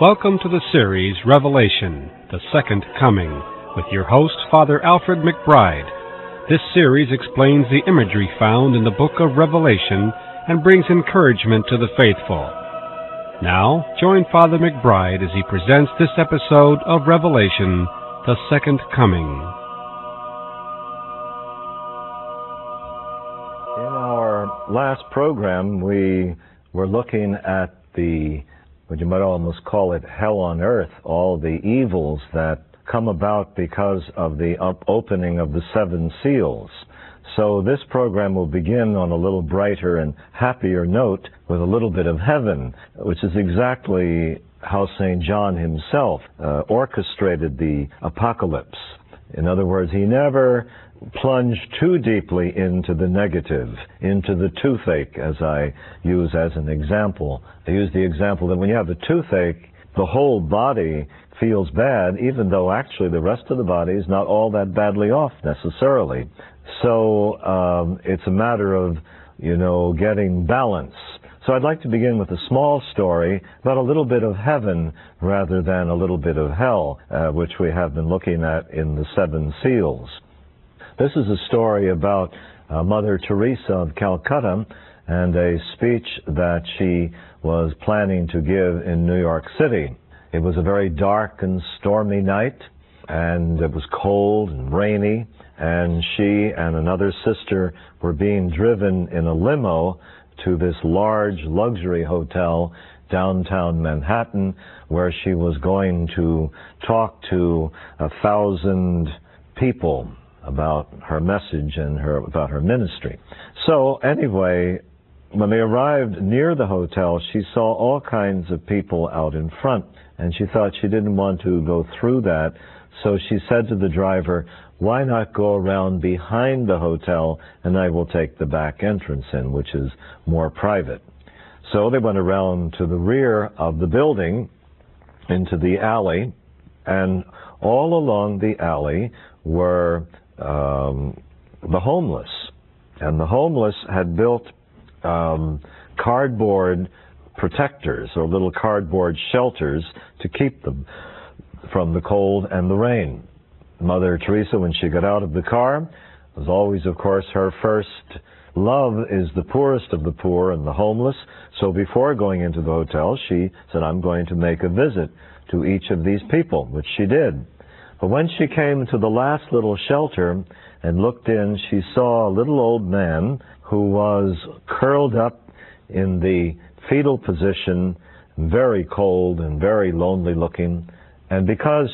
Welcome to the series Revelation, the Second Coming, with your host, Father Alfred McBride. This series explains the imagery found in the book of Revelation and brings encouragement to the faithful. Now, join Father McBride as he presents this episode of Revelation, the Second Coming. In our last program, we were looking at the, what you might almost call it, hell on earth, all the evils that come about because of the opening of the seven seals. So this program will begin on a little brighter and happier note with a little bit of heaven, which is exactly how St. John himself uh, orchestrated the apocalypse. In other words, he never plunged too deeply into the negative, into the toothache, as I use as an example. I use the example that when you have a toothache, the whole body feels bad, even though actually the rest of the body is not all that badly off necessarily. So um, it's a matter of, you know, getting balance. So I'd like to begin with a small story about a little bit of heaven rather than a little bit of hell, uh, which we have been looking at in the seven seals. This is a story about uh, Mother Teresa of Calcutta and a speech that she was planning to give in New York City. It was a very dark and stormy night, and it was cold and rainy, and she and another sister were being driven in a limo to this large luxury hotel downtown Manhattan where she was going to talk to a thousand people about her message and her about her ministry. So anyway, when they arrived near the hotel, she saw all kinds of people out in front and she thought she didn't want to go through that. So she said to the driver, why not go around behind the hotel and I will take the back entrance in, which is more private. So they went around to the rear of the building into the alley and all along the alley were um, the homeless. And the homeless had built um, cardboard protectors or little cardboard shelters to keep them from the cold and the rain. Mother Teresa, when she got out of the car, was always, of course, her first love is the poorest of the poor and the homeless. So before going into the hotel, she said, I'm going to make a visit to each of these people, which she did. But when she came to the last little shelter and looked in, she saw a little old man who was curled up in the fetal position, very cold and very lonely looking. And because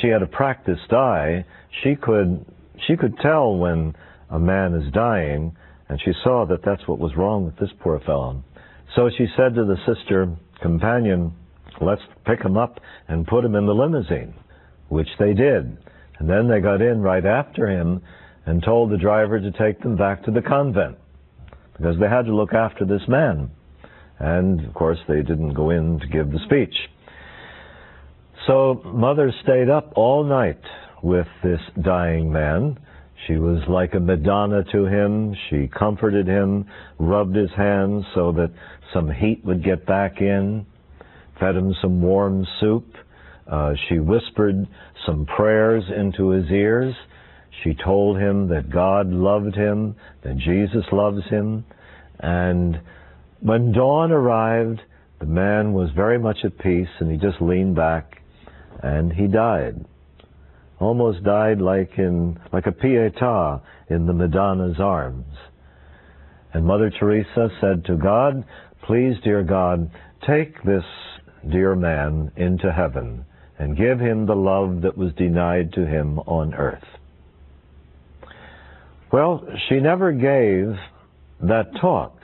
she had a practiced eye, she could she could tell when a man is dying, and she saw that that's what was wrong with this poor fellow. So she said to the sister companion, "Let's pick him up and put him in the limousine," which they did. And then they got in right after him and told the driver to take them back to the convent because they had to look after this man. And of course, they didn't go in to give the speech. So mother stayed up all night with this dying man. She was like a Madonna to him. She comforted him, rubbed his hands so that some heat would get back in, fed him some warm soup. Uh, she whispered some prayers into his ears. She told him that God loved him, that Jesus loves him. And when dawn arrived, the man was very much at peace and he just leaned back and he died. Almost died like in like a pietà in the Madonna's arms. And Mother Teresa said to God, Please, dear God, take this dear man into heaven and give him the love that was denied to him on earth. Well, she never gave that talk.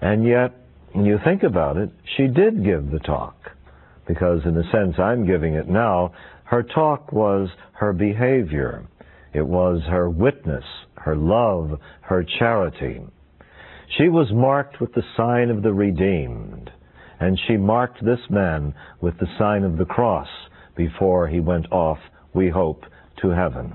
And yet, when you think about it, she did give the talk because in a sense I'm giving it now, her talk was her behavior. It was her witness, her love, her charity. She was marked with the sign of the redeemed, and she marked this man with the sign of the cross before he went off, we hope, to heaven.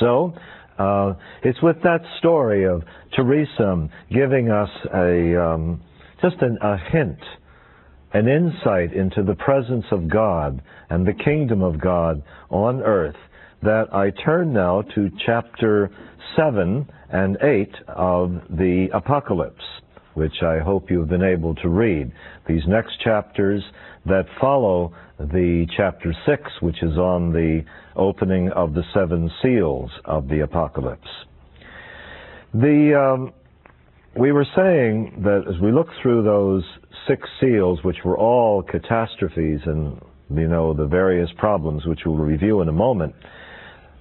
So, uh, it's with that story of Teresa giving us a um, just an, a hint an insight into the presence of God and the kingdom of God on earth that I turn now to chapter 7 and 8 of the Apocalypse, which I hope you've been able to read. These next chapters that follow the chapter 6, which is on the opening of the seven seals of the Apocalypse. The, um, we were saying that as we look through those six seals, which were all catastrophes and you know the various problems, which we'll review in a moment,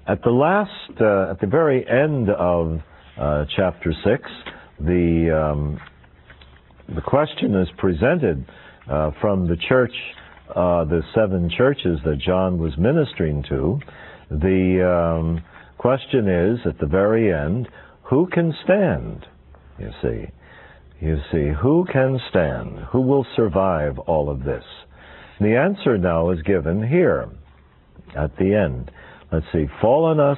at the last, uh, at the very end of uh, chapter six, the um, the question is presented uh, from the church, uh, the seven churches that John was ministering to. The um, question is at the very end, who can stand? You see, you see, who can stand? Who will survive all of this? The answer now is given here at the end. Let's see, fall on us.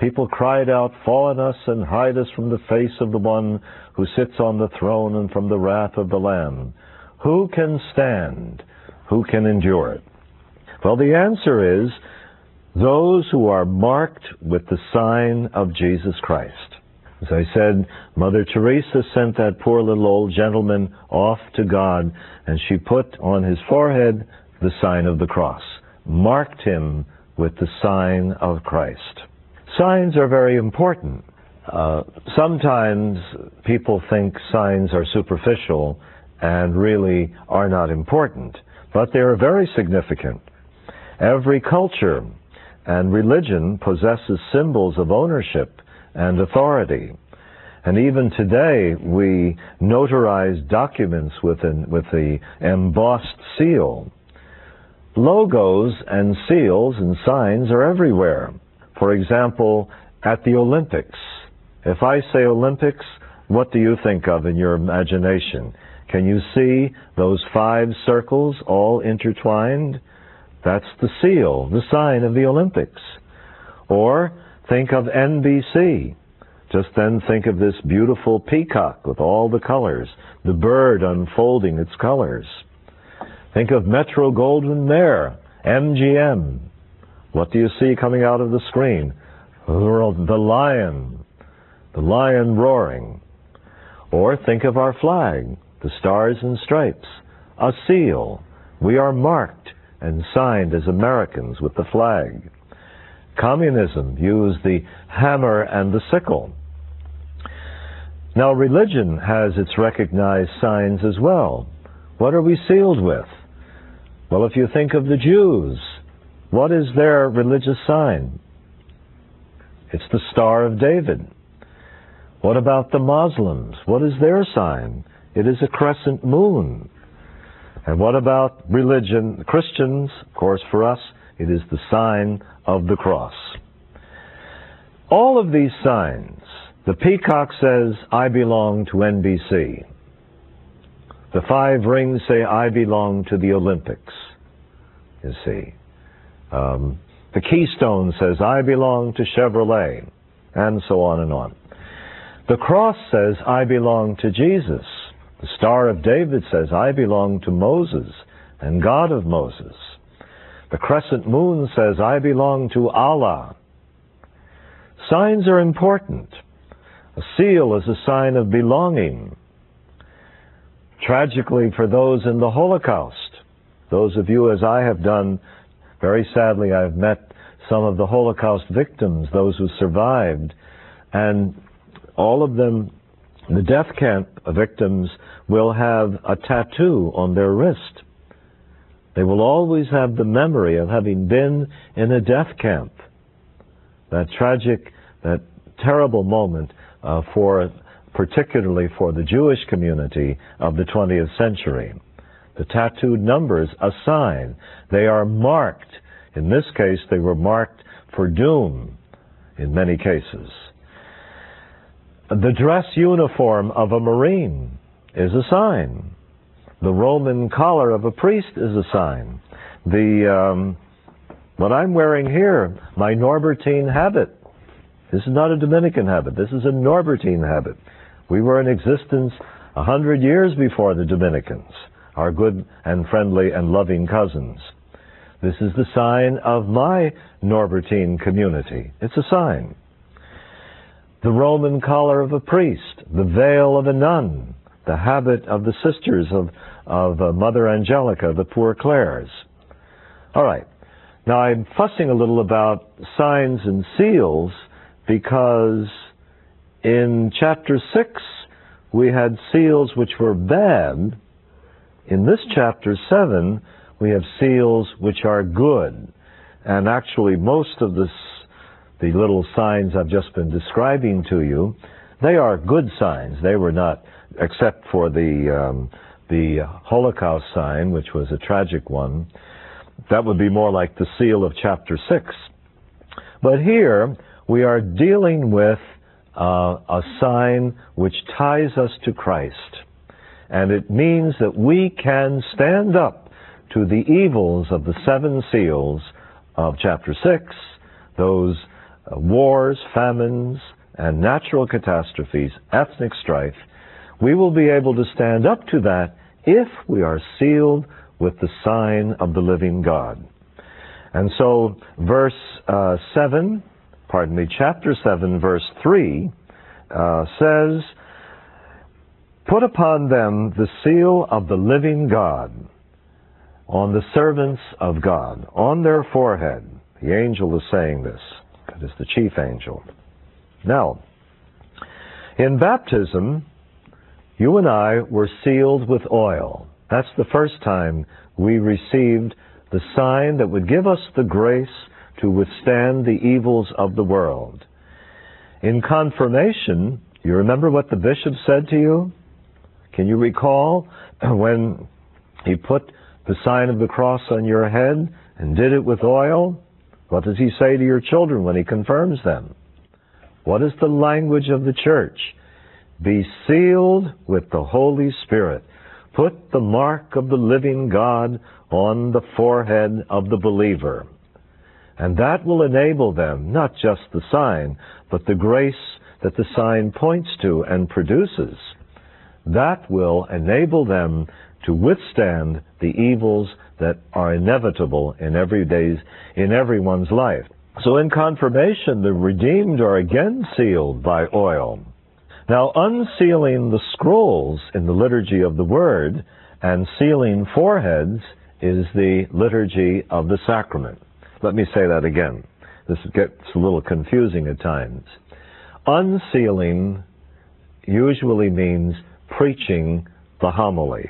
People cried out, Fall on us and hide us from the face of the one who sits on the throne and from the wrath of the Lamb. Who can stand? Who can endure it? Well, the answer is those who are marked with the sign of Jesus Christ. As I said, Mother Teresa sent that poor little old gentleman off to God, and she put on his forehead the sign of the cross, marked him with the sign of Christ. Signs are very important. Uh, sometimes people think signs are superficial and really are not important, but they are very significant. Every culture and religion possesses symbols of ownership and authority. And even today, we notarize documents with, an, with the embossed seal. Logos and seals and signs are everywhere. For example, at the Olympics. If I say Olympics, what do you think of in your imagination? Can you see those five circles all intertwined? That's the seal, the sign of the Olympics. Or think of NBC. Just then think of this beautiful peacock with all the colors, the bird unfolding its colors. Think of Metro Goldwyn Mayer, MGM. What do you see coming out of the screen? The lion, the lion roaring. Or think of our flag, the stars and stripes, a seal. We are marked and signed as Americans with the flag. Communism used the hammer and the sickle. Now, religion has its recognized signs as well. What are we sealed with? Well, if you think of the Jews, what is their religious sign? It's the Star of David. What about the Muslims? What is their sign? It is a crescent moon. And what about religion? Christians, of course, for us, it is the sign of the cross. All of these signs, the peacock says, I belong to NBC. The five rings say, I belong to the Olympics. You see. Um, the keystone says, I belong to Chevrolet. And so on and on. The cross says, I belong to Jesus. The Star of David says, I belong to Moses and God of Moses. The crescent moon says, I belong to Allah. Signs are important. A seal is a sign of belonging. Tragically, for those in the Holocaust, those of you, as I have done, very sadly, I've met some of the Holocaust victims, those who survived, and all of them, the death camp victims, will have a tattoo on their wrist. They will always have the memory of having been in a death camp. That tragic, that terrible moment uh, for, particularly for the Jewish community of the 20th century. The tattooed numbers a sign. They are marked. In this case, they were marked for doom in many cases. The dress uniform of a Marine is a sign. The Roman collar of a priest is a sign. The um, what I'm wearing here, my Norbertine habit. This is not a Dominican habit. This is a Norbertine habit. We were in existence a hundred years before the Dominicans. our good and friendly and loving cousins. This is the sign of my Norbertine community. It's a sign. The Roman collar of a priest, the veil of a nun, the habit of the sisters of, of uh, Mother Angelica, the Poor Clares. All right. Now I'm fussing a little about signs and seals because in chapter 6 we had seals which were bad. In this chapter 7 we have seals which are good. And actually most of this, the little signs I've just been describing to you, they are good signs. They were not, except for the, um, the Holocaust sign, which was a tragic one. That would be more like the seal of chapter 6. But here, we are dealing with uh, a sign which ties us to Christ. And it means that we can stand up to the evils of the seven seals of chapter 6, those uh, wars, famines, and natural catastrophes, ethnic strife. We will be able to stand up to that if we are sealed with the sign of the living God. And so, verse uh, 7, pardon me, chapter 7, verse 3 uh, says, Put upon them the seal of the living God on the servants of God, on their forehead. The angel is saying this. That is the chief angel. Now, in baptism, you and I were sealed with oil. That's the first time we received the sign that would give us the grace to withstand the evils of the world. In confirmation, you remember what the bishop said to you? Can you recall when he put the sign of the cross on your head and did it with oil? What does he say to your children when he confirms them? What is the language of the church? Be sealed with the Holy Spirit. Put the mark of the living God on the forehead of the believer. And that will enable them, not just the sign, but the grace that the sign points to and produces. That will enable them to withstand the evils that are inevitable in every day's, in everyone's life. So in confirmation, the redeemed are again sealed by oil. Now, unsealing the scrolls in the liturgy of the Word and sealing foreheads is the liturgy of the sacrament. Let me say that again. This gets a little confusing at times. Unsealing usually means preaching the homily.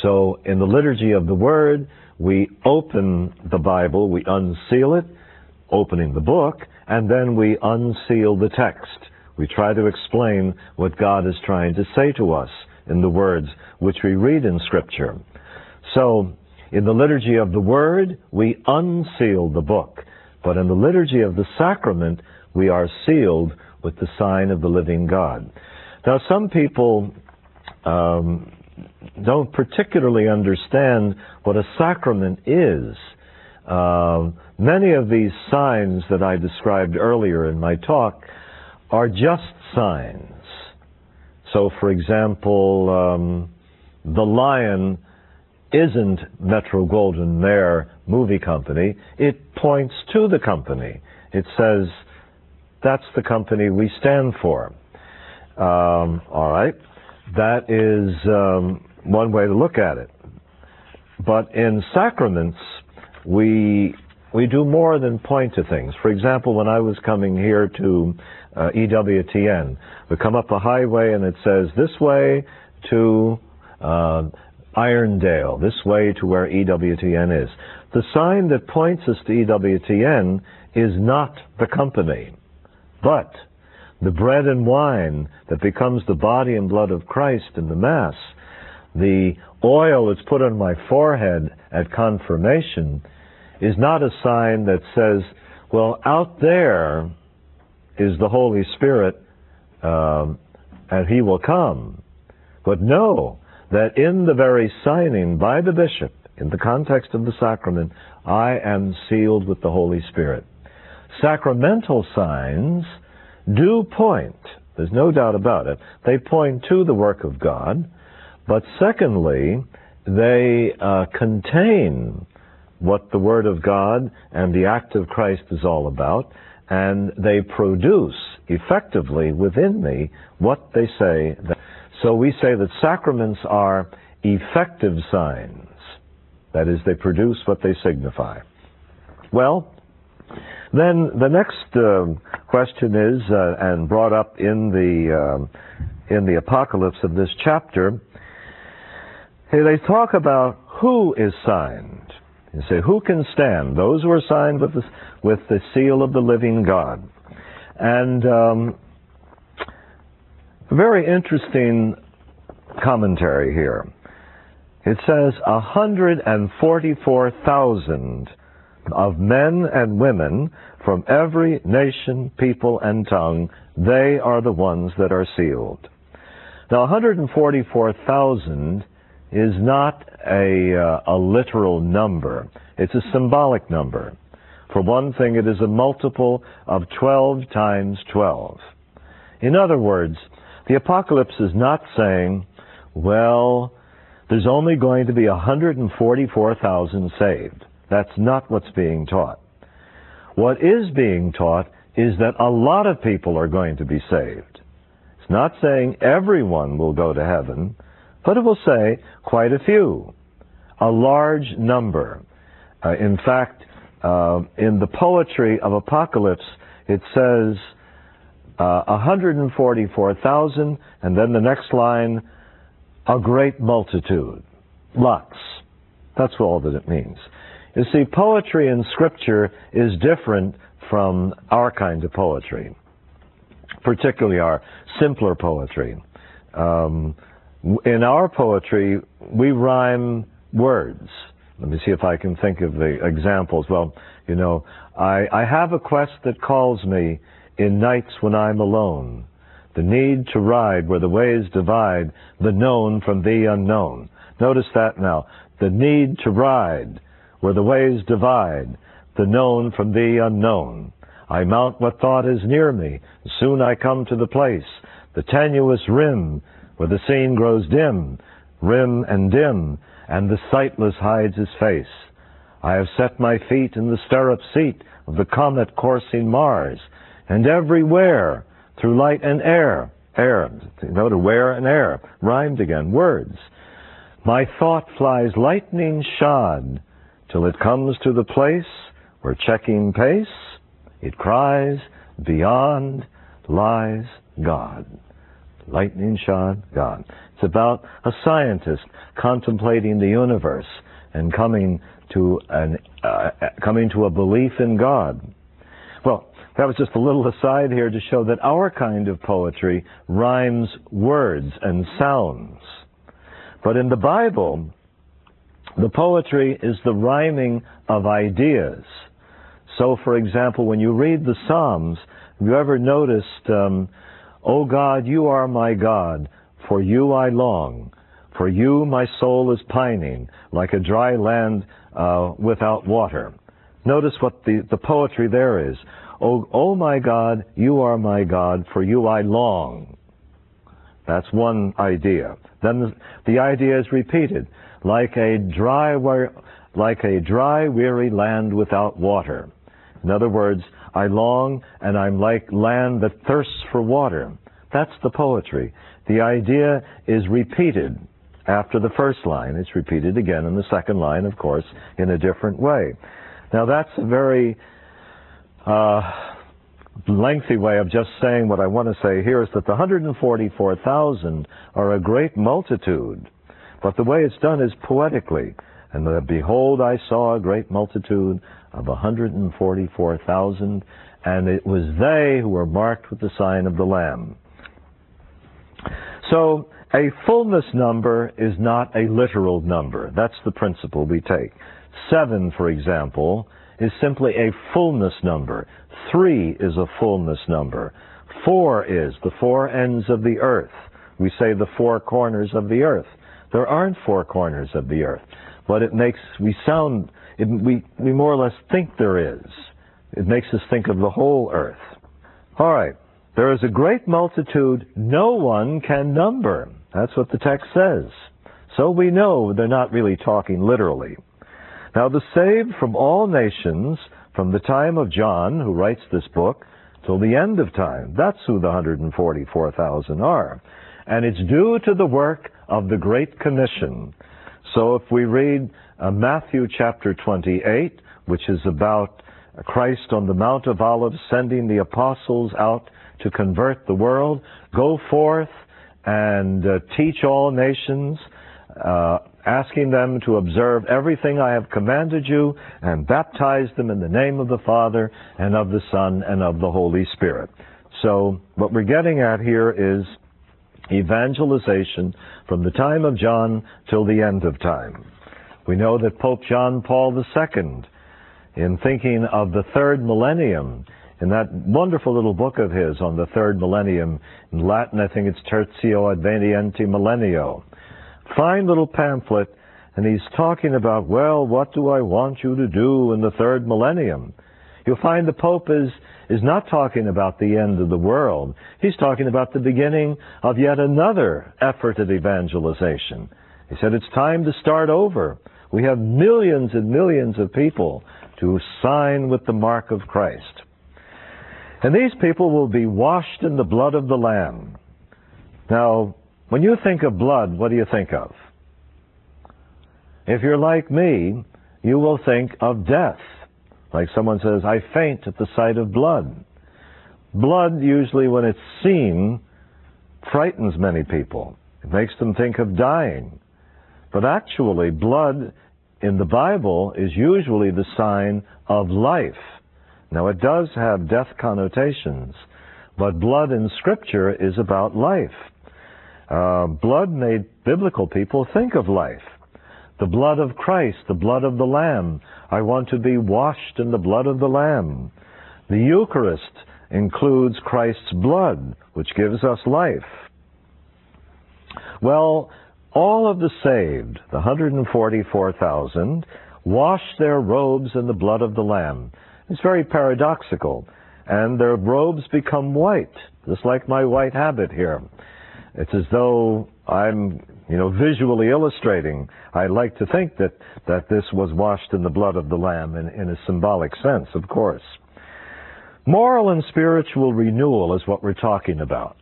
So in the liturgy of the Word, we open the Bible, we unseal it, opening the book, and then we unseal the text. We try to explain what God is trying to say to us in the words which we read in Scripture. So, in the liturgy of the Word, we unseal the book. But in the liturgy of the sacrament, we are sealed with the sign of the living God. Now, some people um, don't particularly understand what a sacrament is. Uh, many of these signs that I described earlier in my talk are just signs. So, for example, um, the lion isn't Metro Goldwyn Mayer Movie Company. It points to the company. It says, that's the company we stand for. Um, all right. That is um, one way to look at it. But in sacraments, we we do more than point to things. For example, when I was coming here to uh, EWTN, we come up a highway and it says this way to uh, Irondale, this way to where EWTN is. The sign that points us to EWTN is not the company, but the bread and wine that becomes the body and blood of Christ in the Mass the oil that's put on my forehead at confirmation is not a sign that says, well, out there is the Holy Spirit um, and He will come. But know that in the very signing by the bishop, in the context of the sacrament, I am sealed with the Holy Spirit. Sacramental signs do point, there's no doubt about it, they point to the work of God, but secondly, they uh, contain what the Word of God and the act of Christ is all about, and they produce effectively within me what they say. So we say that sacraments are effective signs. That is, they produce what they signify. Well, then the next uh, question is, uh, and brought up in the uh, in the apocalypse of this chapter, they talk about who is signed. You say, who can stand? Those who are signed with the, with the seal of the living God. And um, very interesting commentary here. It says 144,000 of men and women from every nation, people, and tongue, they are the ones that are sealed. Now, 144,000 is not a, uh, a literal number. It's a symbolic number. For one thing, it is a multiple of 12 times 12. In other words, the apocalypse is not saying, well, there's only going to be 144,000 saved. That's not what's being taught. What is being taught is that a lot of people are going to be saved. It's not saying everyone will go to heaven, but it will say quite a few, a large number. Uh, in fact, uh, in the poetry of Apocalypse, it says uh, 144,000, and then the next line, a great multitude. Lots. That's all that it means. You see, poetry in Scripture is different from our kind of poetry, particularly our simpler poetry. Um, in our poetry, we rhyme words. Let me see if I can think of the examples. Well, you know, I, I have a quest that calls me in nights when I'm alone. The need to ride where the ways divide the known from the unknown. Notice that now. The need to ride where the ways divide the known from the unknown. I mount what thought is near me. Soon I come to the place, the tenuous rim where the scene grows dim, rim and dim, and the sightless hides his face. I have set my feet in the stirrup seat of the comet coursing Mars, and everywhere, through light and air, air, note to where and air, rhymed again, words. My thought flies lightning shod, till it comes to the place where checking pace, it cries, beyond lies God lightning shot God. It's about a scientist contemplating the universe and coming to an uh, coming to a belief in God. Well, that was just a little aside here to show that our kind of poetry rhymes words and sounds. But in the Bible, the poetry is the rhyming of ideas. So, for example, when you read the Psalms, have you ever noticed um, O God, you are my God. For you I long. For you my soul is pining, like a dry land uh, without water. Notice what the, the poetry there is. O, o my God, you are my God, for you I long. That's one idea. Then the, the idea is repeated. Like a dry, like a dry, weary land without water. In other words, I long and I'm like land that thirsts for water. That's the poetry. The idea is repeated after the first line. It's repeated again in the second line, of course, in a different way. Now that's a very uh, lengthy way of just saying what I want to say here is that the 144,000 are a great multitude. But the way it's done is poetically. And the, behold, I saw a great multitude of 144,000, and it was they who were marked with the sign of the Lamb. So a fullness number is not a literal number. That's the principle we take. Seven, for example, is simply a fullness number. Three is a fullness number. Four is the four ends of the earth. We say the four corners of the earth. There aren't four corners of the earth, but it makes we sound it, we we more or less think there is. It makes us think of the whole earth. All right. There is a great multitude no one can number. That's what the text says. So we know they're not really talking literally. Now, the saved from all nations, from the time of John, who writes this book, till the end of time, that's who the 144,000 are. And it's due to the work of the Great Commission. So if we read uh, Matthew chapter 28, which is about Christ on the Mount of Olives sending the apostles out to convert the world, go forth and uh, teach all nations, uh, asking them to observe everything I have commanded you, and baptize them in the name of the Father, and of the Son, and of the Holy Spirit. So, what we're getting at here is evangelization from the time of John till the end of time. We know that Pope John Paul II, in thinking of the third millennium, in that wonderful little book of his on the third millennium, in Latin I think it's Tertio Advenienti Millennio, fine little pamphlet, and he's talking about, well, what do I want you to do in the third millennium? You'll find the Pope is, is not talking about the end of the world. He's talking about the beginning of yet another effort at evangelization. He said it's time to start over. We have millions and millions of people to sign with the mark of Christ. And these people will be washed in the blood of the Lamb. Now, when you think of blood, what do you think of? If you're like me, you will think of death. Like someone says, I faint at the sight of blood. Blood, usually when it's seen, frightens many people. It makes them think of dying. But actually, blood in the Bible is usually the sign of life. Now, it does have death connotations, but blood in Scripture is about life. Uh, blood made biblical people think of life. The blood of Christ, the blood of the Lamb. I want to be washed in the blood of the Lamb. The Eucharist includes Christ's blood, which gives us life. Well, all of the saved, the 144,000, wash their robes in the blood of the Lamb. It's very paradoxical. And their robes become white, just like my white habit here. It's as though I'm, you know, visually illustrating. I like to think that, that this was washed in the blood of the Lamb in, in a symbolic sense, of course. Moral and spiritual renewal is what we're talking about.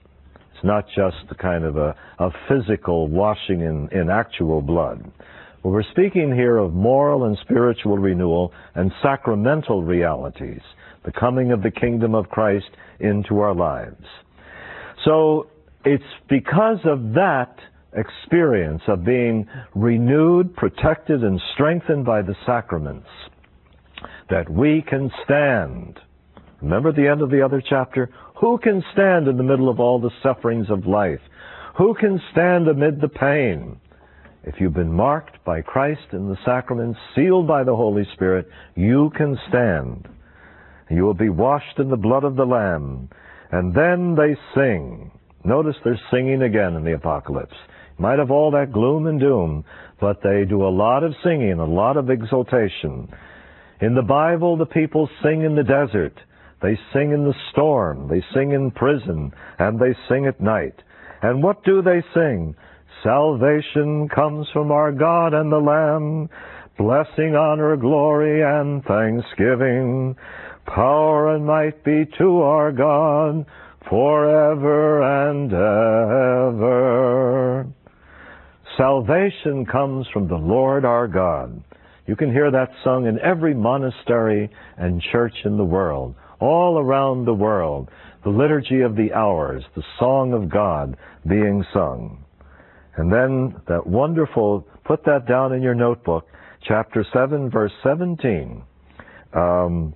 It's not just the kind of a, a physical washing in, in actual blood. We're speaking here of moral and spiritual renewal and sacramental realities, the coming of the kingdom of Christ into our lives. So it's because of that experience of being renewed, protected, and strengthened by the sacraments that we can stand. Remember the end of the other chapter? Who can stand in the middle of all the sufferings of life? Who can stand amid the pain? If you've been marked by Christ in the sacraments, sealed by the Holy Spirit, you can stand. You will be washed in the blood of the Lamb. And then they sing. Notice they're singing again in the Apocalypse. Might have all that gloom and doom, but they do a lot of singing, a lot of exultation. In the Bible, the people sing in the desert. They sing in the storm. They sing in prison. And they sing at night. And what do they sing? Salvation comes from our God and the Lamb. Blessing, honor, glory, and thanksgiving. Power and might be to our God forever and ever. Salvation comes from the Lord our God. You can hear that sung in every monastery and church in the world, all around the world. The liturgy of the hours, the song of God being sung. And then that wonderful, put that down in your notebook, chapter 7, verse 17. Um,